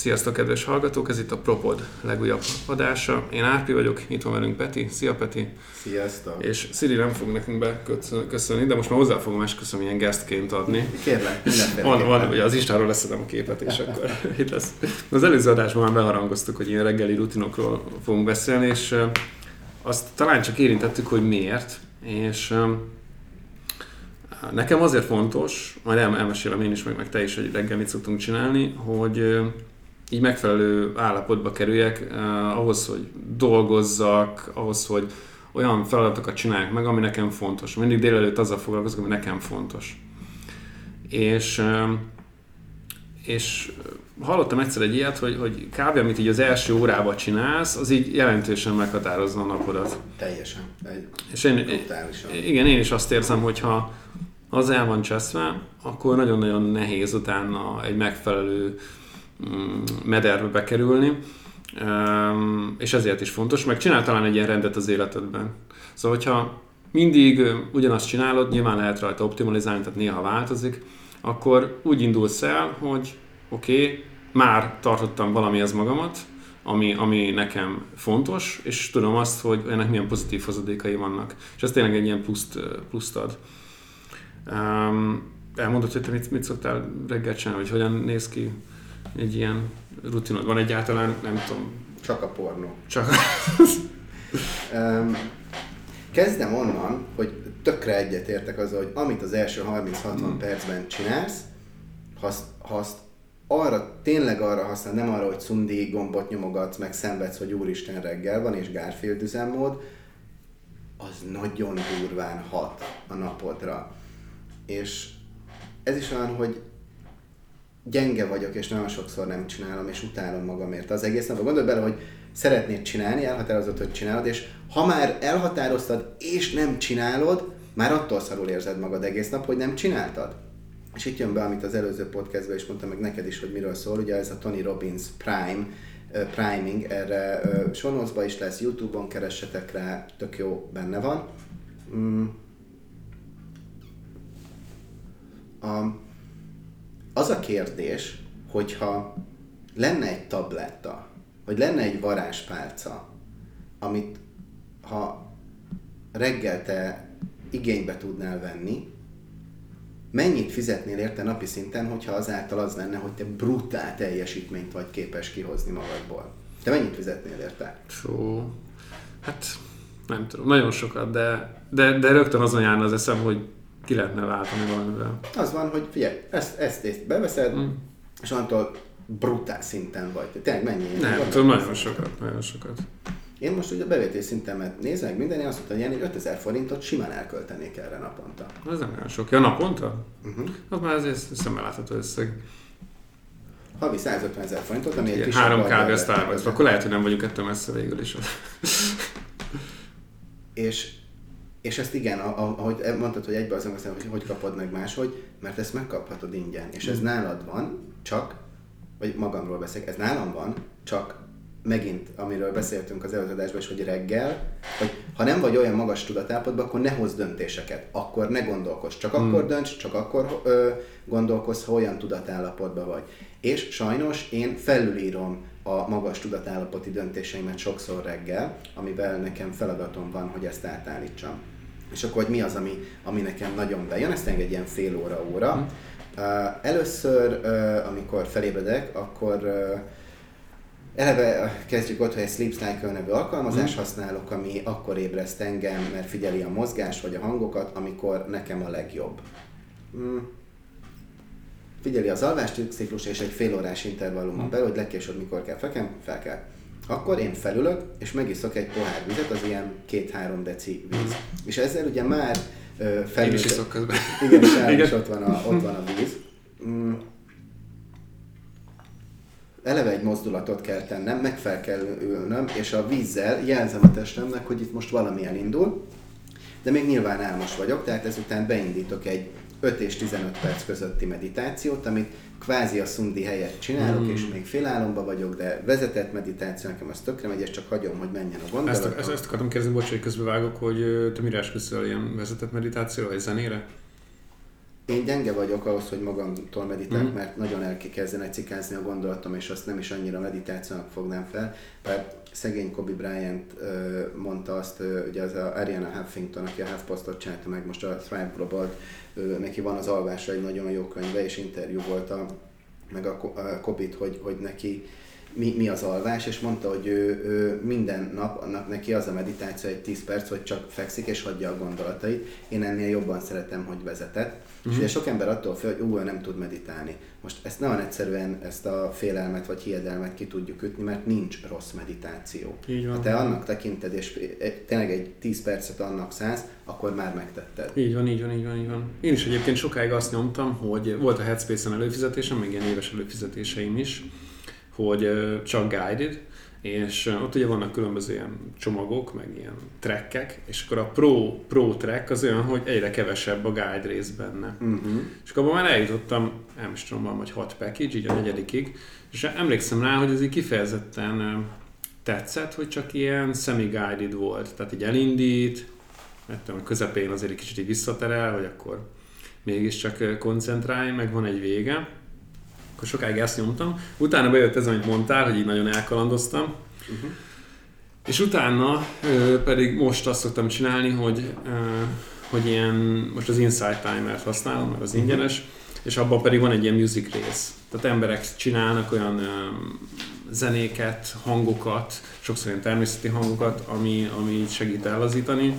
Sziasztok, kedves hallgatók! Ez itt a Propod legújabb adása. Én Árpi vagyok, itt van velünk Peti. Szia, Peti! Sziasztok! És Sziri nem fog nekünk beköszönni, de most már hozzá fogom esküszöm ilyen guestként adni. Kérlek, Van, van, ugye az Instáról leszedem a képet, és akkor itt lesz. Az előző adásban már beharangoztuk, hogy ilyen reggeli rutinokról fogunk beszélni, és azt talán csak érintettük, hogy miért, és Nekem azért fontos, majd el, elmesélem én is, meg, meg te is, hogy reggel mit szoktunk csinálni, hogy így megfelelő állapotba kerüljek eh, ahhoz, hogy dolgozzak, ahhoz, hogy olyan feladatokat csináljak meg, ami nekem fontos. Mindig délelőtt azzal foglalkozok, ami nekem fontos. És, eh, és hallottam egyszer egy ilyet, hogy, hogy kb. amit így az első órában csinálsz, az így jelentősen meghatározza a napodat. Teljesen. Egy és én, igen, én is azt érzem, hogy ha az el van cseszve, akkor nagyon-nagyon nehéz utána egy megfelelő mederbe bekerülni, és ezért is fontos, meg csinál talán egy ilyen rendet az életedben. Szóval, hogyha mindig ugyanazt csinálod, nyilván lehet rajta optimalizálni, tehát néha változik, akkor úgy indulsz el, hogy oké, okay, már tartottam valamihez magamat, ami, ami nekem fontos, és tudom azt, hogy ennek milyen pozitív hozadékai vannak. És ez tényleg egy ilyen pluszt, pluszt ad. Um, elmondod, hogy te mit, mit szoktál reggel csinálni, hogy hogyan néz ki egy ilyen rutinod? Van egyáltalán, nem tudom. Csak a pornó. Csak um, kezdem onnan, hogy tökre egyetértek azzal, hogy amit az első 30-60 mm. percben csinálsz, ha azt, ha azt arra, tényleg arra használ, nem arra, hogy szundi gombot nyomogatsz, meg szenvedsz, hogy úristen reggel van, és Garfield üzemmód, az nagyon durván hat a napodra. És ez is olyan, hogy gyenge vagyok, és nagyon sokszor nem csinálom, és utálom magamért az egész napot. Gondolj bele, hogy szeretnéd csinálni, elhatározott, hogy csinálod, és ha már elhatároztad, és nem csinálod, már attól szarul érzed magad egész nap, hogy nem csináltad. És itt jön be, amit az előző podcastban is mondtam, meg neked is, hogy miről szól, ugye ez a Tony Robbins Prime, priming, erre sonozba is lesz, Youtube-on keressetek rá, tök jó benne van. Mm a, az a kérdés, hogyha lenne egy tabletta, vagy lenne egy varázspálca, amit ha reggel te igénybe tudnál venni, mennyit fizetnél érte napi szinten, hogyha azáltal az lenne, hogy te brutál teljesítményt vagy képes kihozni magadból? Te mennyit fizetnél érte? Fú, hát nem tudom, nagyon sokat, de, de, de rögtön azon járna az eszem, hogy ki lehetne váltani valamivel. Az van, hogy figyelj, ezt, ezt, ezt beveszed, mm. és attól brutál szinten vagy. Tényleg mennyi? Nem, tudom, nagyon sokat, nagyon sokat. Én most ugye a bevétel szintemet nézem, minden, én azt mondtam, hogy 5000 forintot simán elköltenék erre naponta. Ez nem olyan sok. Ja, naponta? Uh-huh. Az már azért szemmel látható összeg. Havi 150 ezer forintot, ami egy kis Három kávé a akkor lehet, hogy nem vagyunk ettől messze végül is. és és ezt igen, ahogy mondtad, hogy egybe azon hogy hogy kapod meg máshogy, mert ezt megkaphatod ingyen. És ez mm. nálad van, csak, vagy magamról beszélek, ez nálam van, csak megint, amiről beszéltünk az előző adásban is, hogy reggel, hogy ha nem vagy olyan magas tudatállapotban, akkor ne hozz döntéseket, akkor ne gondolkozz, csak mm. akkor dönts, csak akkor ö, gondolkozz, ha olyan tudatállapotban vagy. És sajnos én felülírom a magas tudatállapoti döntéseimet sokszor reggel, amivel nekem feladatom van, hogy ezt átállítsam. És akkor, hogy mi az, ami, ami nekem nagyon bejön, ezt egy ilyen fél óra, óra. Mm. Uh, először, uh, amikor felébredek, akkor uh, Eleve kezdjük ott, hogy egy Sleep Cycle nevű alkalmazás mm. használok, ami akkor ébreszt engem, mert figyeli a mozgás vagy a hangokat, amikor nekem a legjobb. Mm figyeli az alvásciklus és egy fél órás intervallumon hmm. belül, hogy legkésőbb mikor kell fekem, fel kell. Akkor én felülök, és megiszok egy pohár vizet, az ilyen 2-3 deci víz. És ezzel ugye már uh, felül... Én is iszok közben. Igen, és Igen. is ott van a, ott van a víz. Mm. Eleve egy mozdulatot kell tennem, meg fel kell ülnöm, és a vízzel jelzem a testemnek, hogy itt most valami elindul, de még nyilván álmos vagyok, tehát ezután beindítok egy 5 és 15 perc közötti meditációt, amit kvázi a szundi helyett csinálok, mm. és még félálomba vagyok, de vezetett meditáció, nekem az tökre megy, és csak hagyom, hogy menjen a gondolat. Ezt, ezt, ezt akartam kérdezni, bocs, hogy közbevágok, hogy te mire esküszöl ilyen vezetett meditáció, vagy zenére? Én gyenge vagyok ahhoz, hogy magamtól meditálok, Mhm. mert nagyon elkezdene cikázni a gondolatom, és azt nem is annyira meditációnak fognám fel. Bár szegény Kobe Bryant ö, mondta azt, ö, ugye az a Ariana Huffington, aki a HuffPostot csinálta meg most a Thrive Global, neki van az alvásra egy nagyon jó könyve, és interjú volt a, meg a, a Kobit, hogy, hogy neki mi, mi az alvás, és mondta, hogy ő, ő minden nap, annak neki az a meditáció egy 10 perc, hogy csak fekszik és hagyja a gondolatait. Én ennél jobban szeretem, hogy vezetett. Uh-huh. És ugye sok ember attól fél, hogy ú, nem tud meditálni. Most ezt nagyon egyszerűen, ezt a félelmet vagy hiedelmet ki tudjuk ütni, mert nincs rossz meditáció. Így van. Ha te annak tekinted, és egy- tényleg egy 10 percet annak száz, akkor már megtetted. Így van, így van, így van, így van. Én is egyébként sokáig azt nyomtam, hogy volt a Headspace-en előfizetésem, meg ilyen éves előfizetéseim is, hogy csak guided, és ott ugye vannak különböző ilyen csomagok, meg ilyen trekkek, és akkor a pro, pro track az olyan, hogy egyre kevesebb a guide rész benne. Uh-huh. És akkor már eljutottam, nem is tudom, vagy hat package, így a negyedikig, és emlékszem rá, hogy ez így kifejezetten tetszett, hogy csak ilyen semi-guided volt. Tehát így elindít, mert a közepén azért egy kicsit így visszaterel, hogy akkor mégiscsak koncentrálj, meg van egy vége. Akkor sokáig ezt nyomtam. Utána bejött ez, amit mondtál, hogy így nagyon elkalandoztam. Uh-huh. És utána ö, pedig most azt szoktam csinálni, hogy, ö, hogy ilyen, most az Insight Timer-t használom, mert az ingyenes, és abban pedig van egy ilyen music rész. Tehát emberek csinálnak olyan ö, zenéket, hangokat, sokszor ilyen természeti hangokat, ami, ami segít ellazítani.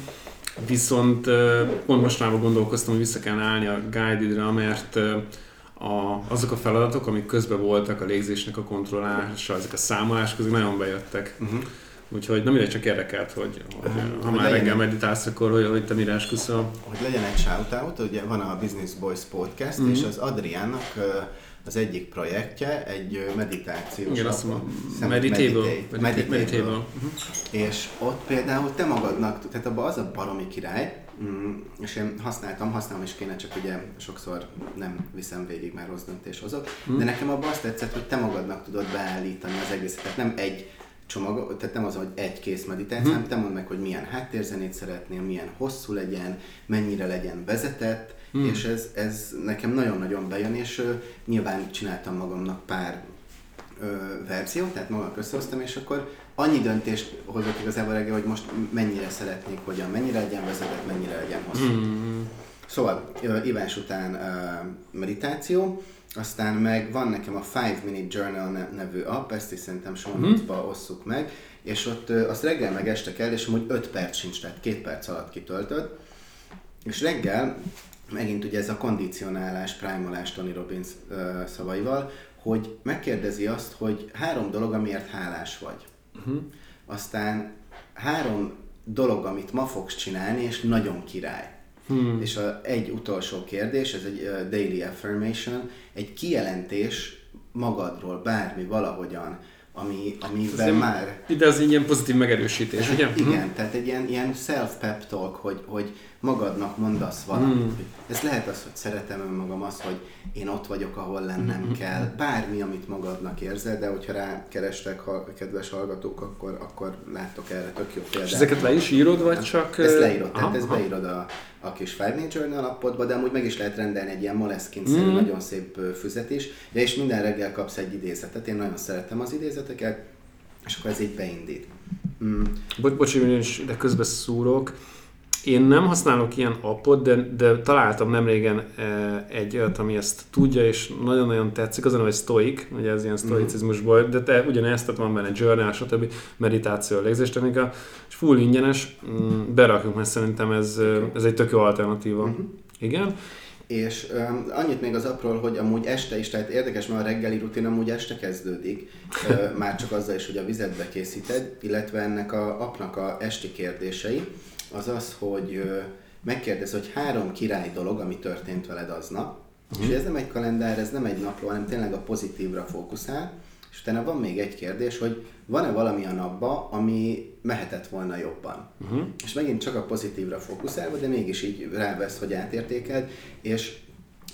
Viszont pont mostanában gondolkoztam, hogy vissza kell állni a guided mert a, azok a feladatok, amik közben voltak, a légzésnek a kontrollálása, ezek a számolások, ezek nagyon bejöttek. Uh-huh. Úgyhogy nem mindegy, csak érdekelt, hogy, hogy Aha. ha Hogy már legyen- reggel meditálsz, akkor hogy, hogy te mire esküszöl. hogy legyen egy shoutout, ugye van a Business Boys Podcast, Mhm. és az Adriánnak ö, az egyik projektje egy meditációs Igen, azt mondom, Meditable. meditable. Mhm. És ott például te magadnak, tehát abban az a baromi király, mm, és én használtam, használom is kéne, csak ugye sokszor nem viszem végig, mert rossz döntés hozok, Mhm. de nekem abban azt tetszett, hogy te magadnak tudod beállítani az egészet, tehát nem egy csomag, tehát nem az, hogy egy kész meditáció, Mhm. hanem te mondd meg, hogy milyen háttérzenét szeretnél, milyen hosszú legyen, mennyire legyen vezetett, Mhm. és ez, ez nekem nagyon-nagyon bejön, és ö, nyilván csináltam magamnak pár ö, verziót, tehát magam összehoztam, és akkor annyi döntést hozok igazából reggel, hogy most mennyire szeretnék, hogyan, mennyire legyen vezetett, mennyire legyen hosszú. Mm. Szóval ö, ivás után ö, meditáció, aztán meg van nekem a 5 Minute Journal ne- nevű app, ezt is szerintem show Mhm. notes-ba osszuk meg, és ott ö, azt reggel meg este kell, és amúgy 5 perc sincs, tehát 2 perc alatt kitöltöd, és reggel megint ugye ez a kondicionálás, primalás Tony Robbins ö, szavaival, hogy megkérdezi azt, hogy három dolog, amiért hálás vagy. Mhm. Aztán három dolog, amit ma fogsz csinálni, és nagyon király. Hmm. És a, egy utolsó kérdés, ez egy uh, daily affirmation, egy kijelentés magadról, bármi, valahogyan, ami, amivel Azért már... Ide az ilyen pozitív megerősítés, ugye? Igen, tehát egy ilyen, ilyen self-pep talk, hogy, hogy magadnak mondasz valamit. Mm. Ez lehet az, hogy szeretem önmagam, az, hogy én ott vagyok, ahol lennem Mhm. kell. Bármi, amit magadnak érzel, de hogyha rákerestek, ha, kedves hallgatók, akkor, akkor láttok erre tök jó példát. És ezeket le is írod, vagy csak... Ezt leírod, tehát aha, ezt beírod a, a kis Five Minute Journal appodba, de amúgy meg is lehet rendelni egy ilyen Moleskine-szerű, Mhm. nagyon szép füzet is, ja, és minden reggel kapsz egy idézetet, én nagyon szeretem az idézeteket, és akkor ez így beindít. Mm. Bocs, bocs, hogy is ide közbe szúrok. Én nem használok ilyen appot, de, de találtam nemrégen e, egy olyat, ami ezt tudja, és nagyon-nagyon tetszik. Az a hogy Stoic, ugye ez ilyen stoicizmusból, de te ugyanezt, tehát van benne journal, stb. meditáció, légzéstechnika, és full ingyenes, mm, berakjuk, mert szerintem ez, ez egy tök jó alternatíva. Mhm. Igen? És um, annyit még az apról, hogy amúgy este is, tehát érdekes, mert a reggeli rutin amúgy este kezdődik, uh, már csak azzal is, hogy a vizet készíted, illetve ennek a apnak a esti kérdései, az az, hogy uh, megkérdez, hogy három király dolog, ami történt veled aznap, uh-huh. és ez nem egy kalendár, ez nem egy napló, hanem tényleg a pozitívra fókuszál, és utána van még egy kérdés, hogy van-e valami a napba, ami mehetett volna jobban. Uh-huh. És megint csak a pozitívra fókuszálva, de mégis így rávesz, hogy átértékeld, és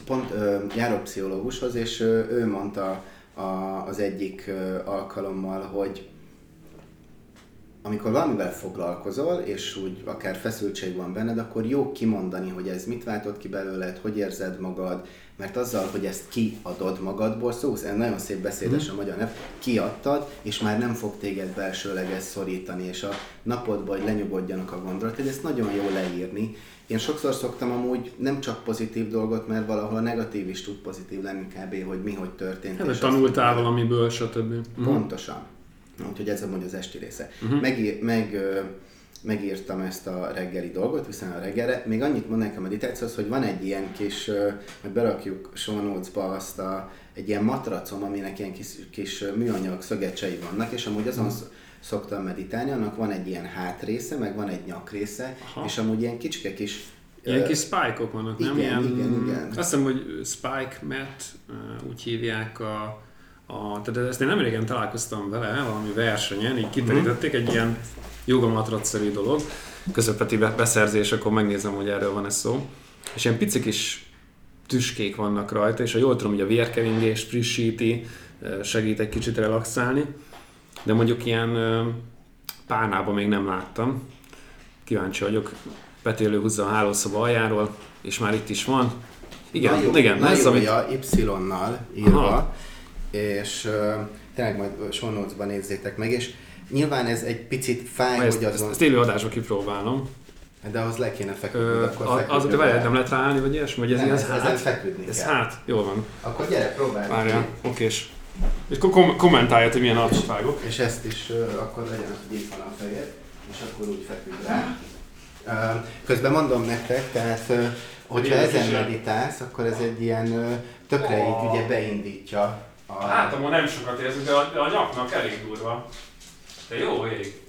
pont ö, járok pszichológushoz, és ö, ő mondta a, az egyik ö, alkalommal, hogy amikor valamivel foglalkozol, és úgy akár feszültség van benned, akkor jó kimondani, hogy ez mit váltott ki belőled, hogy érzed magad, mert azzal, hogy ezt kiadod magadból, szó ez nagyon szép beszédes a magyar nev, kiadtad, és már nem fog téged belsőleg ezt szorítani, és a napodban, hogy lenyugodjanak a hogy ezt nagyon jó leírni. Én sokszor szoktam amúgy nem csak pozitív dolgot, mert valahol a negatív is tud pozitív lenni kb., hogy mi hogy történt. Hát, tanultál valamiből, stb. Pontosan. Úgyhogy ez amúgy az esti része. Uh-huh. Meg, meg megírtam ezt a reggeli dolgot, hiszen a reggelre. Még annyit mondanék a meditációhoz, hogy van egy ilyen kis, hogy berakjuk show notes-ba azt a, egy ilyen matracom, aminek ilyen kis, kis műanyag szögecsei vannak, és amúgy azon uh-huh. szoktam meditálni, annak van egy ilyen hátrésze, meg van egy nyakrésze, Aha. és amúgy ilyen kicske kis Ilyen kis spike-ok vannak, nem? Igen, ilyen, igen, igen. Azt hiszem, hogy spike mat, úgy hívják a, a, tehát ezt én nem régen találkoztam vele, valami versenyen, így kiterítették egy ilyen jogamatracszerű dolog, közepeti beszerzés, akkor megnézem, hogy erről van ez szó. És ilyen picik is tüskék vannak rajta, és ha jól tudom, hogy a vérkeringés frissíti, segít egy kicsit relaxálni, de mondjuk ilyen párnában még nem láttam. Kíváncsi vagyok, Petélő húzza a hálószoba aljáról, és már itt is van. Igen, jó, igen. ez amit... Y-nal írva, Aha. És uh, tényleg majd notes nézzétek meg, és Nyilván ez egy picit fáj, ezt, hogy azon... Ezt élő adásba kipróbálom. De ahhoz le kéne feküdni, Ö, akkor Az, de vele nem lehet ráállni, vagy ilyesmi? Vagy ez nem, ez, ez, hát? feküdni Ez kell. hát, jól van. Akkor gyere, próbálj. Várjál, okés. És kom- kommentálja, hogy milyen vágok. És ezt is uh, akkor legyen, hogy itt van a fejed, és akkor úgy feküdj rá. Uh, közben mondom nektek, tehát uh, hogyha ezen meditálsz, akkor ez egy ilyen tökre így ugye beindítja. A... Hát, amúgy nem sokat érzek, de a, de a nyaknak elég durva. De jó ég.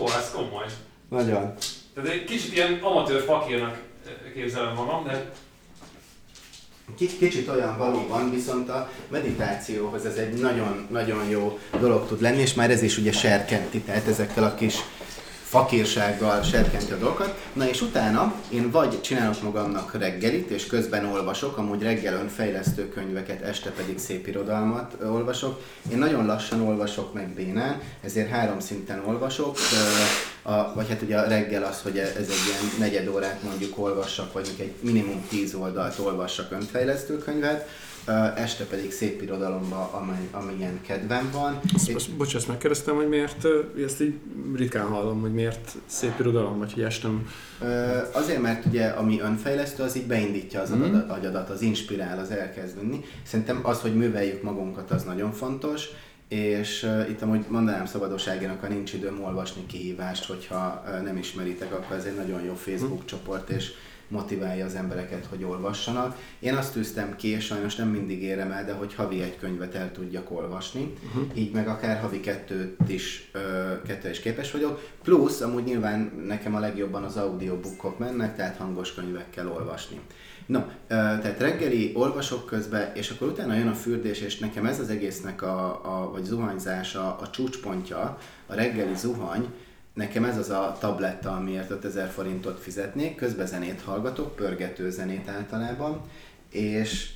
Ó, ez komoly. Nagyon. Tehát egy kicsit ilyen amatőr fakírnak képzelem magam, de Kicsit olyan valóban, viszont a meditációhoz ez egy nagyon-nagyon jó dolog tud lenni, és már ez is ugye serkenti, tehát ezekkel a kis fakírsággal serkenti a dolgokat. Na és utána én vagy csinálok magamnak reggelit, és közben olvasok, amúgy reggel önfejlesztő könyveket, este pedig szép irodalmat olvasok. Én nagyon lassan olvasok meg bénán, ezért három szinten olvasok, a, vagy hát ugye a reggel az, hogy ez egy ilyen negyed órát mondjuk olvassak, vagy egy minimum tíz oldalt olvassak önfejlesztő könyvet, este pedig szép irodalomba, amely, amilyen kedvem van. Azt, és... Bocs, ezt megkérdeztem, hogy miért, ezt így ritkán hallom, hogy miért szép irodalom, vagy hogy estem. Azért, mert ugye ami önfejlesztő, az így beindítja az mm. agyadat, az inspirál, az elkezd vinni. Szerintem az, hogy műveljük magunkat, az nagyon fontos, és uh, itt amúgy mondanám szabadosságának, a nincs időm olvasni kihívást, hogyha uh, nem ismeritek, akkor ez egy nagyon jó Facebook mm. csoport, és motiválja az embereket, hogy olvassanak. Én azt tűztem ki, és sajnos nem mindig érem el, de hogy havi egy könyvet el tudjak olvasni, uh-huh. így meg akár havi kettőt is, kettő is képes vagyok. Plusz, amúgy nyilván nekem a legjobban az audiobookok mennek, tehát hangos könyvekkel olvasni. No, tehát reggeli olvasok közben, és akkor utána jön a fürdés, és nekem ez az egésznek a, a vagy zuhanyzása, a csúcspontja, a reggeli zuhany, nekem ez az a tabletta, amiért 5000 forintot fizetnék, közben zenét hallgatok, pörgető zenét általában, és,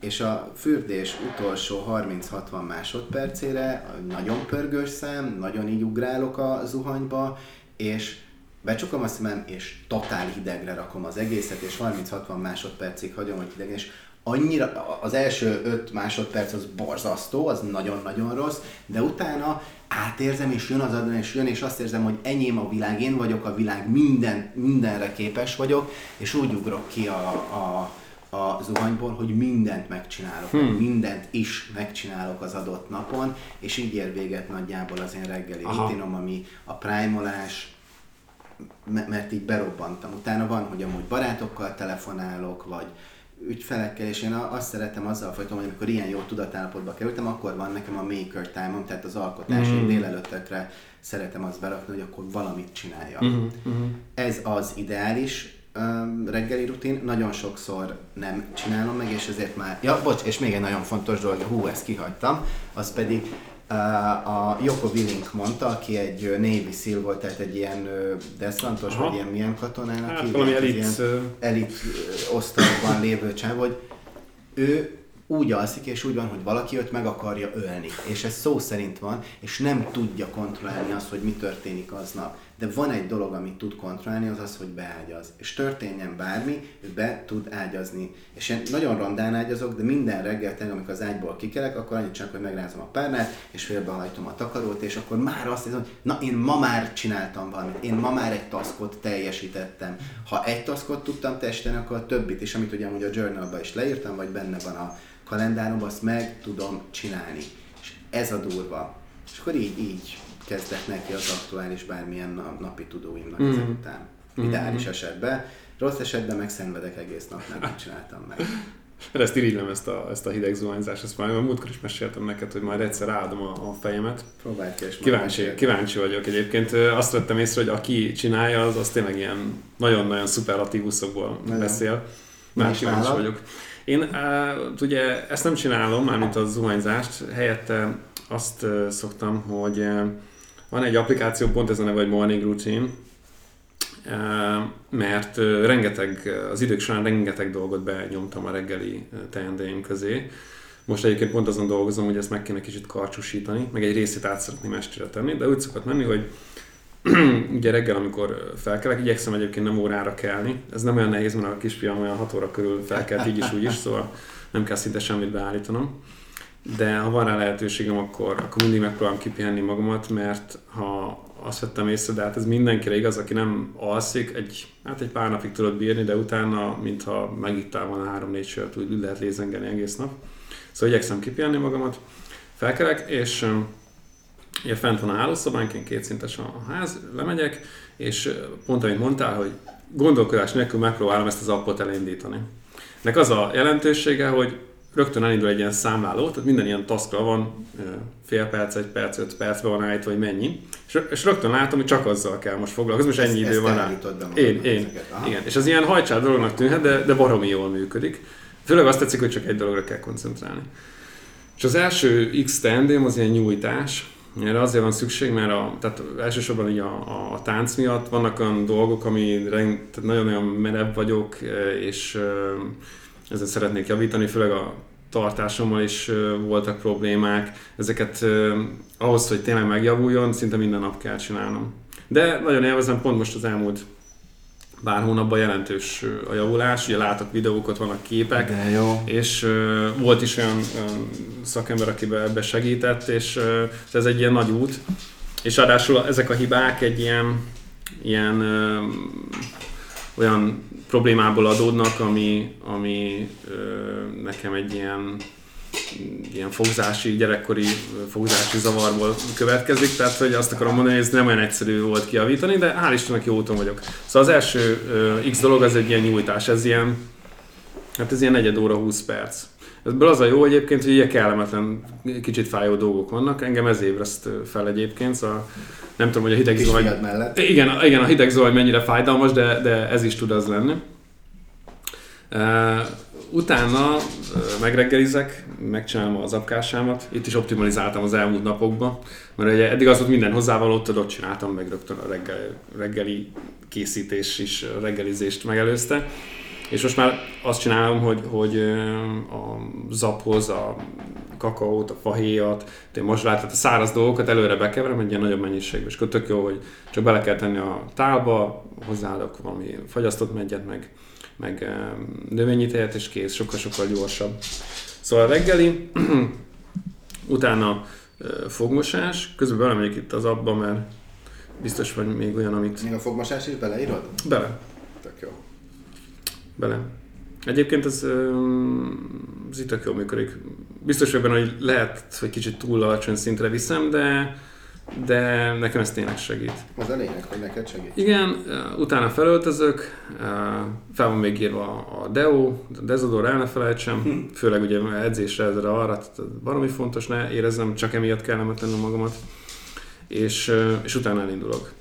és a fürdés utolsó 30-60 másodpercére nagyon pörgős szem, nagyon így ugrálok a zuhanyba, és becsukom a szemem, és totál hidegre rakom az egészet, és 30-60 másodpercig hagyom, hogy hideg, és annyira, az első 5 másodperc az borzasztó, az nagyon-nagyon rossz, de utána átérzem, és jön az adon, és jön, és azt érzem, hogy enyém a világ, én vagyok a világ, minden, mindenre képes vagyok, és úgy ugrok ki a, a, a zuhanyból, hogy mindent megcsinálok, hmm. mindent is megcsinálok az adott napon, és így ér véget nagyjából az én reggeli rutinom, ami a primeolás, mert így berobbantam. Utána van, hogy amúgy barátokkal telefonálok, vagy ügyfelekkel, és én azt szeretem azzal folytom, hogy amikor ilyen jó tudatállapotba kerültem, akkor van nekem a maker time-om, tehát az alkotás, mm. délelőttekre szeretem azt berakni, hogy akkor valamit csinálja. Mm-hmm. Ez az ideális um, reggeli rutin, nagyon sokszor nem csinálom meg, és ezért már, ja, bocs, és még egy nagyon fontos dolog, hú, ezt kihagytam, az pedig a Joko Willink mondta, aki egy Navy SEAL volt, tehát egy ilyen deszlantos, vagy ilyen milyen katonának hát, valami elit, ilyen elit osztályban lévő csáv, hogy ő úgy alszik, és úgy van, hogy valaki őt meg akarja ölni. És ez szó szerint van, és nem tudja kontrollálni azt, hogy mi történik aznap. De van egy dolog, amit tud kontrollálni, az az, hogy beágyaz. És történjen bármi, ő be tud ágyazni. És én nagyon rondán ágyazok, de minden reggel, tényleg, amikor az ágyból kikelek, akkor annyit csak, hogy megrázom a párnát, és félbehajtom a takarót, és akkor már azt hiszem, hogy na én ma már csináltam valamit, én ma már egy taskot teljesítettem. Ha egy taskot tudtam teljesíteni, akkor a többit is, amit ugye amúgy a journalba is leírtam, vagy benne van a kalendárom, azt meg tudom csinálni. És ez a durva. És akkor így, így kezdek neki az aktuális bármilyen napi tudóimnak mm. ezek után. Mm. Ideális esetben. Rossz esetben meg szenvedek egész nap, nem csináltam meg. De ezt irigylem, ezt a, ezt a hideg zuhanyzást, ezt már a múltkor is meséltem neked, hogy majd egyszer áldom a, a fejemet. Próbálj ki, kíváncsi, kíváncsi vagyok egyébként. Azt vettem észre, hogy aki csinálja, az, az tényleg ilyen nagyon-nagyon szuperlatívuszokból beszél. Már kíváncsi vagyok. Én uh, ugye ezt nem csinálom, mármint a zuhanyzást, helyette azt szoktam, hogy van egy applikáció, pont ez a neve, hogy Morning Routine, uh, mert uh, rengeteg, az idők során rengeteg dolgot benyomtam a reggeli teendőim közé. Most egyébként pont azon dolgozom, hogy ezt meg kéne kicsit karcsúsítani, meg egy részét át szeretném estére tenni, de úgy szokott menni, hogy ugye reggel, amikor felkelek, igyekszem egyébként nem órára kelni. Ez nem olyan nehéz, mert a kisfiam olyan 6 óra körül felkelt így is, úgy is, szóval nem kell szinte semmit beállítanom. De ha van rá lehetőségem, akkor, akkor mindig megpróbálom kipihenni magamat, mert ha azt vettem észre, de hát ez mindenkire igaz, aki nem alszik, egy, hát egy pár napig tudod bírni, de utána, mintha megittál volna három-négy sört, úgy lehet lézengeni egész nap. Szóval igyekszem kipihenni magamat, felkelek, és Ugye fent van a hálószobánk, én kétszintes a ház, lemegyek, és pont amit mondtál, hogy gondolkodás nélkül megpróbálom ezt az appot elindítani. Nek az a jelentősége, hogy rögtön elindul egy ilyen számláló, tehát minden ilyen taskra van fél perc, egy perc, öt percben van állítva, hogy mennyi, és, és rögtön látom, hogy csak azzal kell most foglalkozni, most ennyi idő van rá. Én, én, igen. És az ilyen hajcsár dolognak tűnhet, de, de baromi jól működik. Főleg azt tetszik, hogy csak egy dologra kell koncentrálni. És az első X teendőm az ilyen nyújtás, erre azért van szükség, mert a, tehát elsősorban így a, a, a tánc miatt vannak olyan dolgok, ami nagyon-nagyon merev vagyok, és ezzel szeretnék javítani, főleg a tartásommal is voltak problémák. Ezeket ahhoz, hogy tényleg megjavuljon, szinte minden nap kell csinálnom. De nagyon élvezem, pont most az elmúlt bár hónapban jelentős a javulás, ugye látok videókat, vannak képek, De jó. és uh, volt is olyan, olyan szakember, aki ebbe segített, és uh, ez egy ilyen nagy út, és ráadásul ezek a hibák egy ilyen, ilyen uh, olyan problémából adódnak, ami, ami nekem egy ilyen ilyen fogzási, gyerekkori fogzási zavarból következik, tehát hogy azt akarom mondani, hogy ez nem olyan egyszerű volt kiavítani, de hál' Istennek jó úton vagyok. Szóval az első uh, X dolog az egy ilyen nyújtás, ez ilyen, hát ez ilyen negyed óra, 20 perc. Ebből az a jó egyébként, hogy ilyen kellemetlen, kicsit fájó dolgok vannak, engem ez ébreszt fel egyébként, szóval nem tudom, hogy a hideg zuhany... Igen, igen, a hideg zuhany mennyire fájdalmas, de, de ez is tud az lenni. Uh, utána megreggelizek, megcsinálom az apkásámat. Itt is optimalizáltam az elmúlt napokban, mert ugye eddig az volt minden hozzávalót, ott csináltam meg rögtön a reggel, reggeli készítés is, reggelizést megelőzte. És most már azt csinálom, hogy, hogy a zaphoz, a kakaót, a fahéjat, a mazslát, tehát a száraz dolgokat előre bekeverem egy ilyen nagyobb mennyiségben. És akkor tök jó, hogy csak bele kell tenni a tálba, hozzáadok valami fagyasztott megyet, meg meg növényi tejet, és kész, sokkal-sokkal gyorsabb. Szóval reggeli, utána fogmosás, közben belemegyek itt az abba, mert biztos vagy még olyan, amit... Még a fogmosás is beleírod? Bele. Bele. Egyébként ez, ez itt tök jól működik. Biztos benne, hogy lehet, hogy kicsit túl alacsony szintre viszem, de de nekem ez tényleg segít. Az a lényeg, hogy neked segít. Igen, utána felöltözök, fel van még írva a Deo, a Dezodor el ne felejtsem, hm. főleg ugye edzésre, ezre arra, valami fontos, ne érezzem, csak emiatt kellemetlenül magamat, és, és utána elindulok.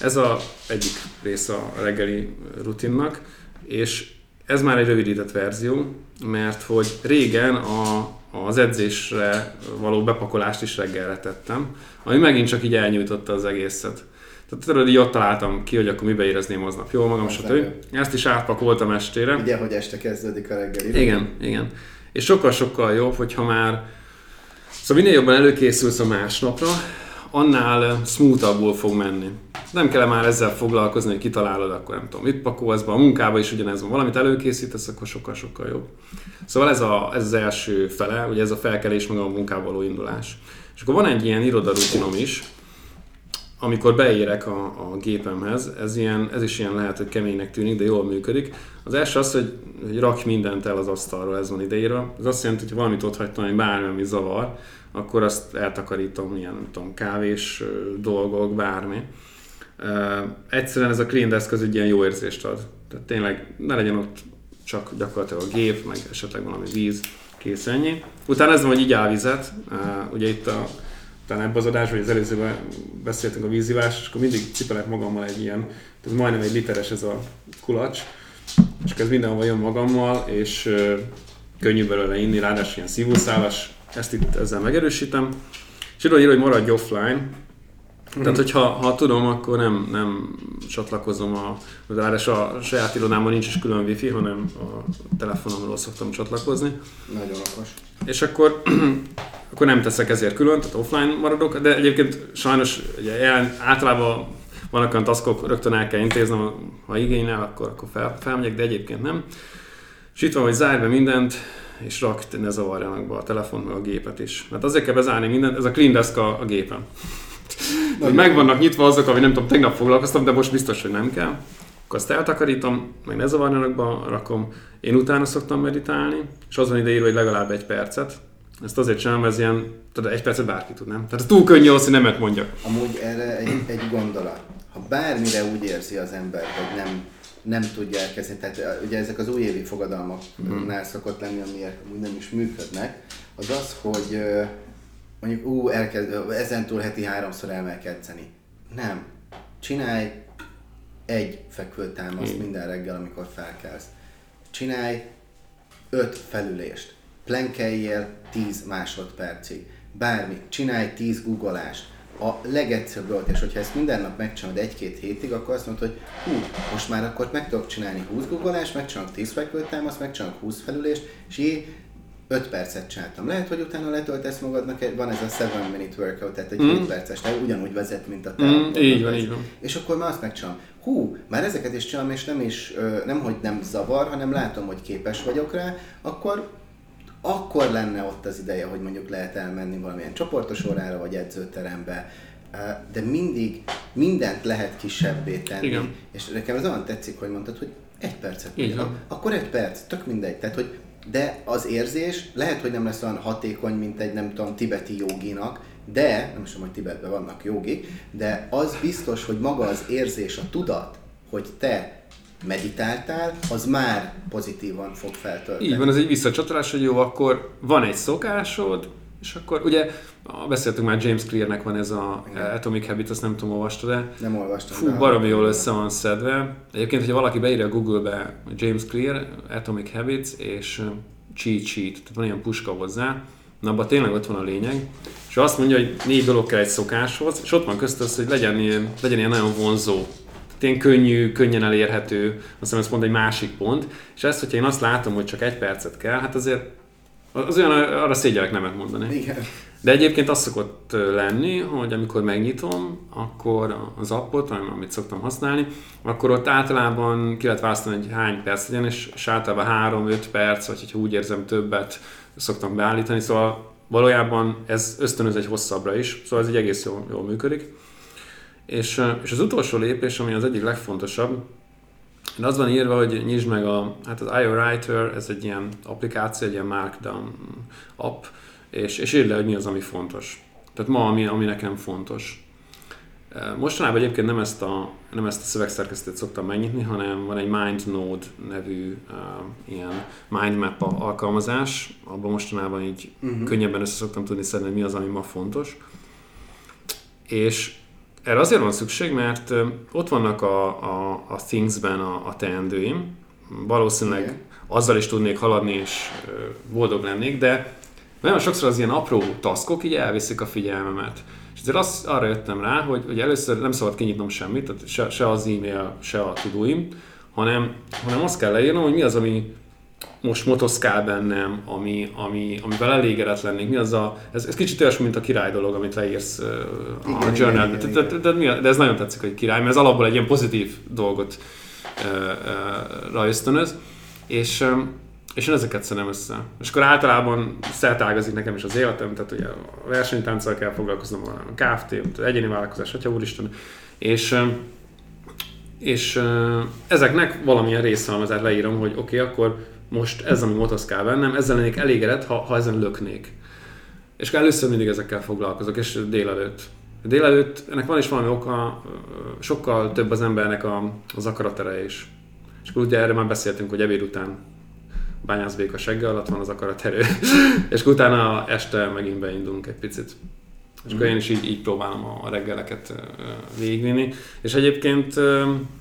Ez a egyik része a reggeli rutinnak, és ez már egy rövidített verzió, mert hogy régen a, az edzésre való bepakolást is reggelre tettem, ami megint csak így elnyújtotta az egészet. Tehát tudod, így ott találtam ki, hogy akkor mibe érezném aznap jól magam, stb. Ezt is átpakoltam estére. Ugye, hogy este kezdődik a reggeli. Igen, igen. és sokkal-sokkal jobb, hogyha már Szóval minél jobban előkészülsz a másnapra, annál smoothabbul fog menni. Nem kell már ezzel foglalkozni, hogy kitalálod, akkor nem tudom, mit pakolsz be, a munkába is ugyanez van, valamit előkészítesz, akkor sokkal-sokkal jobb. Szóval ez, a, ez az első fele, ugye ez a felkelés, meg a munkába való indulás. És akkor van egy ilyen irodarutinom is, amikor beérek a, a gépemhez, ez, ilyen, ez is ilyen lehet, hogy keménynek tűnik, de jól működik. Az első az, hogy, hogy rak mindent el az asztalról, ez van ideírva. Ez azt jelenti, hogy valamit ott hagytam, hogy bármi, ami zavar, akkor azt eltakarítom, ilyen, nem tudom, kávés dolgok, bármi. Uh, egyszerűen ez a clean desk az egy ilyen jó érzést ad. Tehát tényleg ne legyen ott csak gyakorlatilag a gép, meg esetleg valami víz, kész ennyi. Utána ez van, hogy így vizet. Uh, ugye itt a talán ebben az adásban, vagy az előzőben beszéltünk a vízivás, és akkor mindig cipelek magammal egy ilyen, ez majdnem egy literes ez a kulacs, és akkor ez mindenhol jön magammal, és uh, könnyű belőle inni, ráadásul ilyen szívószálas, ezt itt ezzel megerősítem. És írva hogy maradj offline. Tehát, hogyha ha tudom, akkor nem, nem csatlakozom a, ráadásul a saját irodámban nincs is külön wifi, hanem a telefonomról szoktam csatlakozni. Nagyon okos. És akkor, akkor nem teszek ezért külön, tehát offline maradok, de egyébként sajnos ugye, jelen, általában vannak olyan taskok, rögtön el kell intéznem, ha igényel, akkor, akkor fel, felmegyek, de egyébként nem. És itt van, hogy zárj be mindent, és rak, ne zavarjanak be a telefon, meg a gépet is. Mert azért kell bezárni mindent, ez a clean desk a, a gépen. hogy meg vannak nyitva azok, ami nem tudom, tegnap foglalkoztam, de most biztos, hogy nem kell. Akkor azt eltakarítom, meg ne zavarjanak be, rakom. Én utána szoktam meditálni, és az van ide hogy legalább egy percet. Ezt azért csinálom, ez ilyen, tudod, egy percet bárki tud, nem? Tehát túl könnyű az, hogy nemet mondjak. Amúgy erre egy, egy gondolat. Ha bármire úgy érzi az ember, hogy nem nem tudja elkezdeni. Tehát ugye ezek az újévi fogadalmaknál mm. szokott lenni, amiért nem is működnek, az az, hogy mondjuk ú, elkezd, ezentúl heti háromszor el kell edzeni. Nem. Csinálj egy fekvőtámaszt mm. minden reggel, amikor felkelsz. Csinálj öt felülést. Plenkeljél 10 másodpercig. Bármi. Csinálj 10 guggolást a legegyszerűbb dolog, és hogyha ezt minden nap megcsinálod egy-két hétig, akkor azt mondod, hogy hú, most már akkor meg tudok csinálni 20 guggolást, megcsinálok 10 fekvőtámaszt, megcsinálok 20 felülést, és így 5 percet csináltam. Lehet, hogy utána letöltesz magadnak, van ez a 7 minute workout, tehát egy mm. 7 perces, tehát ugyanúgy vezet, mint a te. Mm, így van, így van. És akkor már azt megcsinálom. Hú, már ezeket is csinálom, és nem is, nem hogy nem zavar, hanem látom, hogy képes vagyok rá, akkor akkor lenne ott az ideje, hogy mondjuk lehet elmenni valamilyen csoportos órára, vagy edzőterembe, de mindig mindent lehet kisebbé tenni. Igen. És nekem az olyan tetszik, hogy mondtad, hogy egy percet. Igen. Akkor egy perc, tök mindegy. Tehát, hogy de az érzés lehet, hogy nem lesz olyan hatékony, mint egy nem tudom, tibeti joginak, de, nem is tudom, hogy Tibetben vannak jogik, de az biztos, hogy maga az érzés, a tudat, hogy te meditáltál, az már pozitívan fog feltölteni. Így van, ez egy visszacsatolás, hogy jó, akkor van egy szokásod, és akkor ugye beszéltünk már James Clearnek van ez a Igen. Atomic Habit, azt nem tudom, olvastad de Nem olvastam. Fú, baromi jól össze van szedve. Egyébként, hogyha valaki beírja Google-be James Clear, Atomic Habits és Cheat Sheet, tehát van ilyen puska hozzá, na abban tényleg ott van a lényeg, és azt mondja, hogy négy dolog kell egy szokáshoz, és ott van közt az, hogy legyen ilyen, legyen ilyen nagyon vonzó ilyen könnyű, könnyen elérhető, azt hiszem ez pont egy másik pont, és ezt, hogyha én azt látom, hogy csak egy percet kell, hát azért az olyan, arra szégyelek nemet mondani. Igen. De egyébként az szokott lenni, hogy amikor megnyitom, akkor az appot, amit szoktam használni, akkor ott általában ki lehet választani, hogy hány perc legyen, és, és általában 3-5 perc, vagy hogyha úgy érzem többet szoktam beállítani, szóval valójában ez ösztönöz egy hosszabbra is, szóval ez egy egész jól, jól működik. És, és az utolsó lépés, ami az egyik legfontosabb, de az van írva, hogy nyisd meg a, hát az IO Writer, ez egy ilyen applikáció, egy ilyen markdown app, és, és írd le, hogy mi az, ami fontos. Tehát ma, ami, ami nekem fontos. Mostanában egyébként nem ezt a, nem ezt a szövegszerkesztőt szoktam megnyitni, hanem van egy MindNode nevű uh, ilyen mindmap alkalmazás, abban mostanában így uh-huh. könnyebben össze szoktam tudni szedni, mi az, ami ma fontos. És erre azért van szükség, mert ott vannak a, a, a Things-ben a, a teendőim, valószínűleg Igen. azzal is tudnék haladni és boldog lennék, de nagyon sokszor az ilyen apró taskok így elviszik a figyelmemet. És ezért azt, arra jöttem rá, hogy, hogy először nem szabad kinyitnom semmit, tehát se, se az e-mail, se a tudóim, hanem, hanem azt kell leírnom, hogy mi az, ami most motoszkál bennem, ami, ami, amivel elégedett lennék. Mi az a, ez, ez kicsit olyasmi, mint a király dolog, amit leírsz uh, a Igen, journalbe. igen, De, de, de, de, de ez nagyon tetszik, hogy király, mert ez alapból egy ilyen pozitív dolgot uh, uh, rajztönöz. És, um, és én ezeket szedem össze. És akkor általában szertágazik nekem is az életem, tehát ugye a versenytánccal kell foglalkoznom, a KFT, egyéni vállalkozás, atya úristen, és és ezeknek valamilyen részhalmazát leírom, hogy oké, okay, akkor most ez, ami motoszkál bennem, ezzel lennék elégedett, ha, ha ezen löknék. És először mindig ezekkel foglalkozok, és délelőtt. Délelőtt ennek van is valami oka, sokkal több az embernek a, az akaratere is. És akkor ugye erről már beszéltünk, hogy ebéd után bányászbék a segge alatt van az akaraterő, és utána este megint beindulunk egy picit. És akkor én is így, így próbálom a reggeleket végigvinni. És egyébként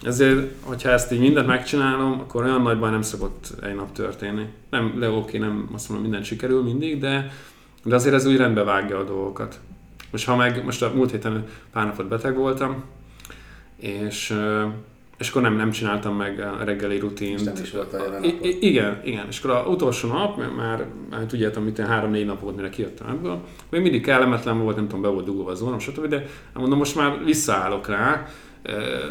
ezért, hogyha ezt így mindent megcsinálom, akkor olyan nagy baj nem szokott egy nap történni. Nem, de oké, nem azt mondom, minden sikerül mindig, de, de azért ez úgy rendbe vágja a dolgokat. Most ha meg, most a múlt héten pár napot beteg voltam, és és akkor nem, nem csináltam meg a reggeli rutint. És nem is volt olyan I- igen, igen. És akkor az utolsó nap, már, már tudjátok, mint három-négy nap volt, mire kijöttem ebből, még mindig kellemetlen volt, nem tudom, be volt dugva az óram, stb. De mondom, most már visszaállok rá.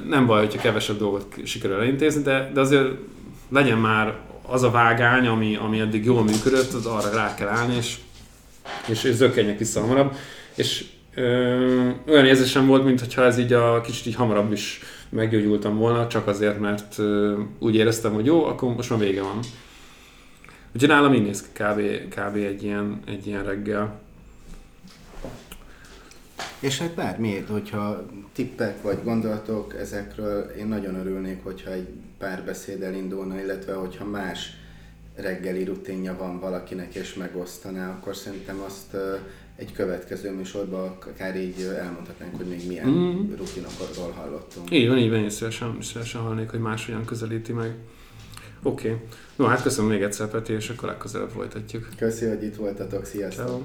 Nem baj, hogyha kevesebb dolgot sikerül elintézni, de, de azért legyen már az a vágány, ami, ami eddig jól működött, az arra rá kell állni, és, és, és zökkenjek vissza hamarabb. És ö, olyan érzésem volt, mintha ez így a kicsit így hamarabb is meggyógyultam volna, csak azért, mert úgy éreztem, hogy jó, akkor most már vége van. Úgyhogy nálam így néz ki kb, kb. egy, ilyen, egy ilyen reggel. És hát bármiért, hogyha tippek vagy gondolatok ezekről, én nagyon örülnék, hogyha egy párbeszéd elindulna, illetve hogyha más reggeli rutinja van valakinek és megosztaná, akkor szerintem azt egy következő műsorban akár így elmondhatnánk, hogy még milyen mm. rutinokról hallottunk. Így van, így van, én szívesen, szívesen hallnék, hogy más olyan közelíti meg. Oké. Okay. No, hát köszönöm még egyszer, Peti, és akkor legközelebb folytatjuk. Köszi, hogy itt voltatok. Sziasztok! Ciao.